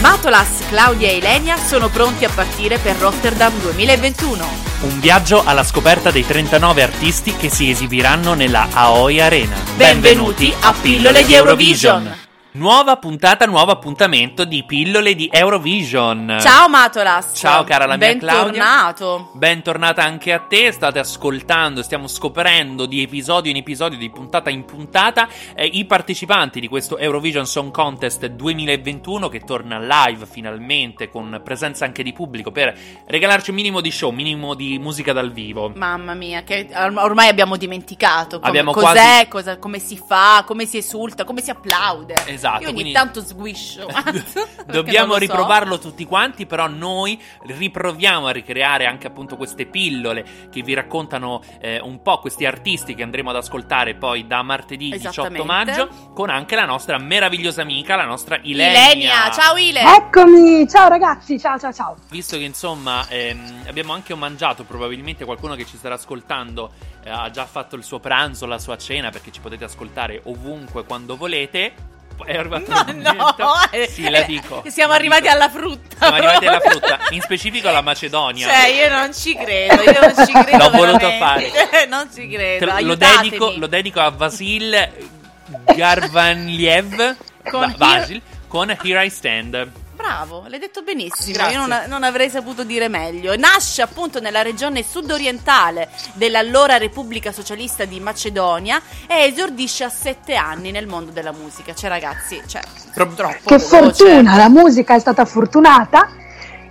Matolas, Claudia e Ilenia sono pronti a partire per Rotterdam 2021. Un viaggio alla scoperta dei 39 artisti che si esibiranno nella Aoi Arena. Benvenuti a Pillole di Eurovision. Nuova puntata, nuovo appuntamento di pillole di Eurovision. Ciao Matolas. Ciao cara la mia Claudia. Bentornato. Bentornata anche a te. State ascoltando, stiamo scoprendo di episodio in episodio, di puntata in puntata, eh, i partecipanti di questo Eurovision Song Contest 2021 che torna live finalmente con presenza anche di pubblico per regalarci un minimo di show, un minimo di musica dal vivo. Mamma mia, che ormai abbiamo dimenticato com- Abbiamo cos'è, quasi- cosa- come si fa, come si esulta, come si applaude. Esatto, Io ogni quindi- tanto sguiscio. Dobbiamo so. riprovarlo tutti quanti, però noi riproviamo a ricreare anche appunto queste pillole che vi raccontano eh, un po' questi artisti che andremo ad ascoltare poi da martedì 18 Esattamente. maggio con anche la nostra meravigliosa amica, la nostra Ilenia. Ilenia, ciao Ile. Eccomi, ciao ragazzi, ciao ciao ciao. Visto che insomma ehm, abbiamo anche mangiato, probabilmente qualcuno che ci starà ascoltando eh, ha già fatto il suo pranzo, la sua cena, perché ci potete ascoltare ovunque, quando volete. È arrivato No, no, eh, Sì, la eh, dico. Siamo la arrivati dico. alla frutta. Siamo arrivati alla proprio. frutta, in specifico alla Macedonia. Cioè, io non ci credo, io non ci credo. L'ho voluto veramente. non ci credo. Te lo, dedico, lo dedico a Vasil Garvanliev Con Va- Vasil, con Here I Stand. Bravo, l'hai detto benissimo. Grazie. Io non, non avrei saputo dire meglio. Nasce appunto nella regione sudorientale dell'allora Repubblica Socialista di Macedonia e esordisce a sette anni nel mondo della musica. Cioè, ragazzi, cioè, Pro- troppo Che veloce. fortuna, la musica è stata fortunata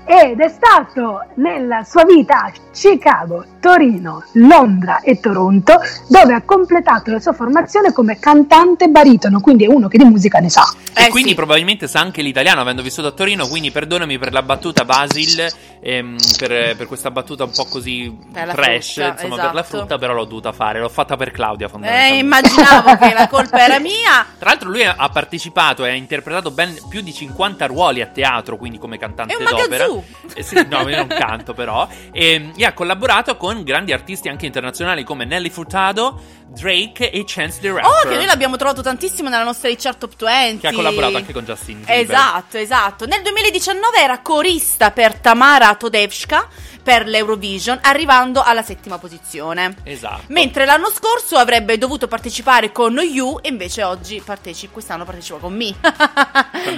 ed è stato nella sua vita a Chicago, Torino, Londra e Toronto dove ha completato la sua formazione come cantante baritono, quindi è uno che di musica ne sa. E Eh, quindi sì. probabilmente sa anche l'italiano, avendo vissuto a Torino. Quindi perdonami per la battuta, Basil, ehm, per, per questa battuta un po' così trash, frutta, insomma, per la esatto. frutta, però l'ho dovuta fare. L'ho fatta per Claudia, Eh, fondamentalmente. immaginavo che la colpa era mia. Tra l'altro lui ha partecipato e ha interpretato ben più di 50 ruoli a teatro, quindi come cantante È un d'opera. Eh sì, no, io non canto però. E, e ha collaborato con grandi artisti anche internazionali come Nelly Furtado, Drake e Chance the Rapper. Oh, che noi l'abbiamo trovato tantissimo nella nostra chart top 20. Che ha collaborato anche con Justin Bieber. Esatto, esatto. Nel 2019 era corista per Tamara Todevska per l'Eurovision, arrivando alla settima posizione. Esatto. Mentre l'anno scorso avrebbe dovuto partecipare con You, e invece oggi partecipa, quest'anno partecipa con me.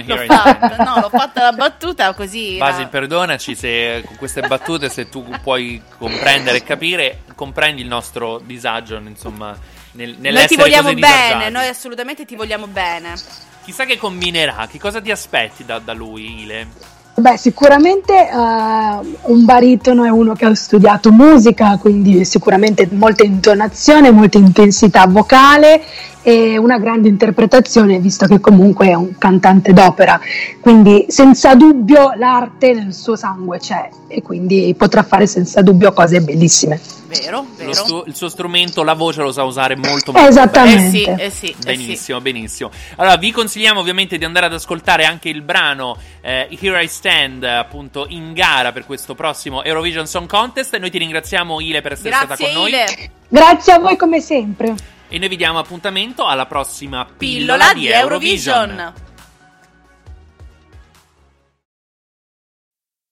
l'ho Here I fatta, no, l'ho fatta la battuta così. Basil, la- perdonaci se con queste battute, se tu puoi comprendere e capire, comprendi il nostro disagio, insomma, nel, Noi ti vogliamo bene, disagiati. noi assolutamente ti vogliamo bene. Chissà che combinerà, che cosa ti aspetti da, da lui, Ile? Beh, sicuramente eh, un baritono è uno che ha studiato musica, quindi sicuramente molta intonazione, molta intensità vocale e una grande interpretazione, visto che comunque è un cantante d'opera. Quindi senza dubbio l'arte nel suo sangue c'è e quindi potrà fare senza dubbio cose bellissime. Vero, vero. stu- il suo strumento, la voce lo sa usare molto molto Esattamente. bene. Eh sì, eh sì, eh sì. Benissimo, benissimo. Allora, vi consigliamo ovviamente di andare ad ascoltare anche il brano eh, Here I Stand, appunto in gara per questo prossimo Eurovision Song Contest. Noi ti ringraziamo, Ile, per essere stata Grazie con noi. Ile. Grazie a voi come sempre. E noi vi diamo appuntamento alla prossima Pillola di Eurovision.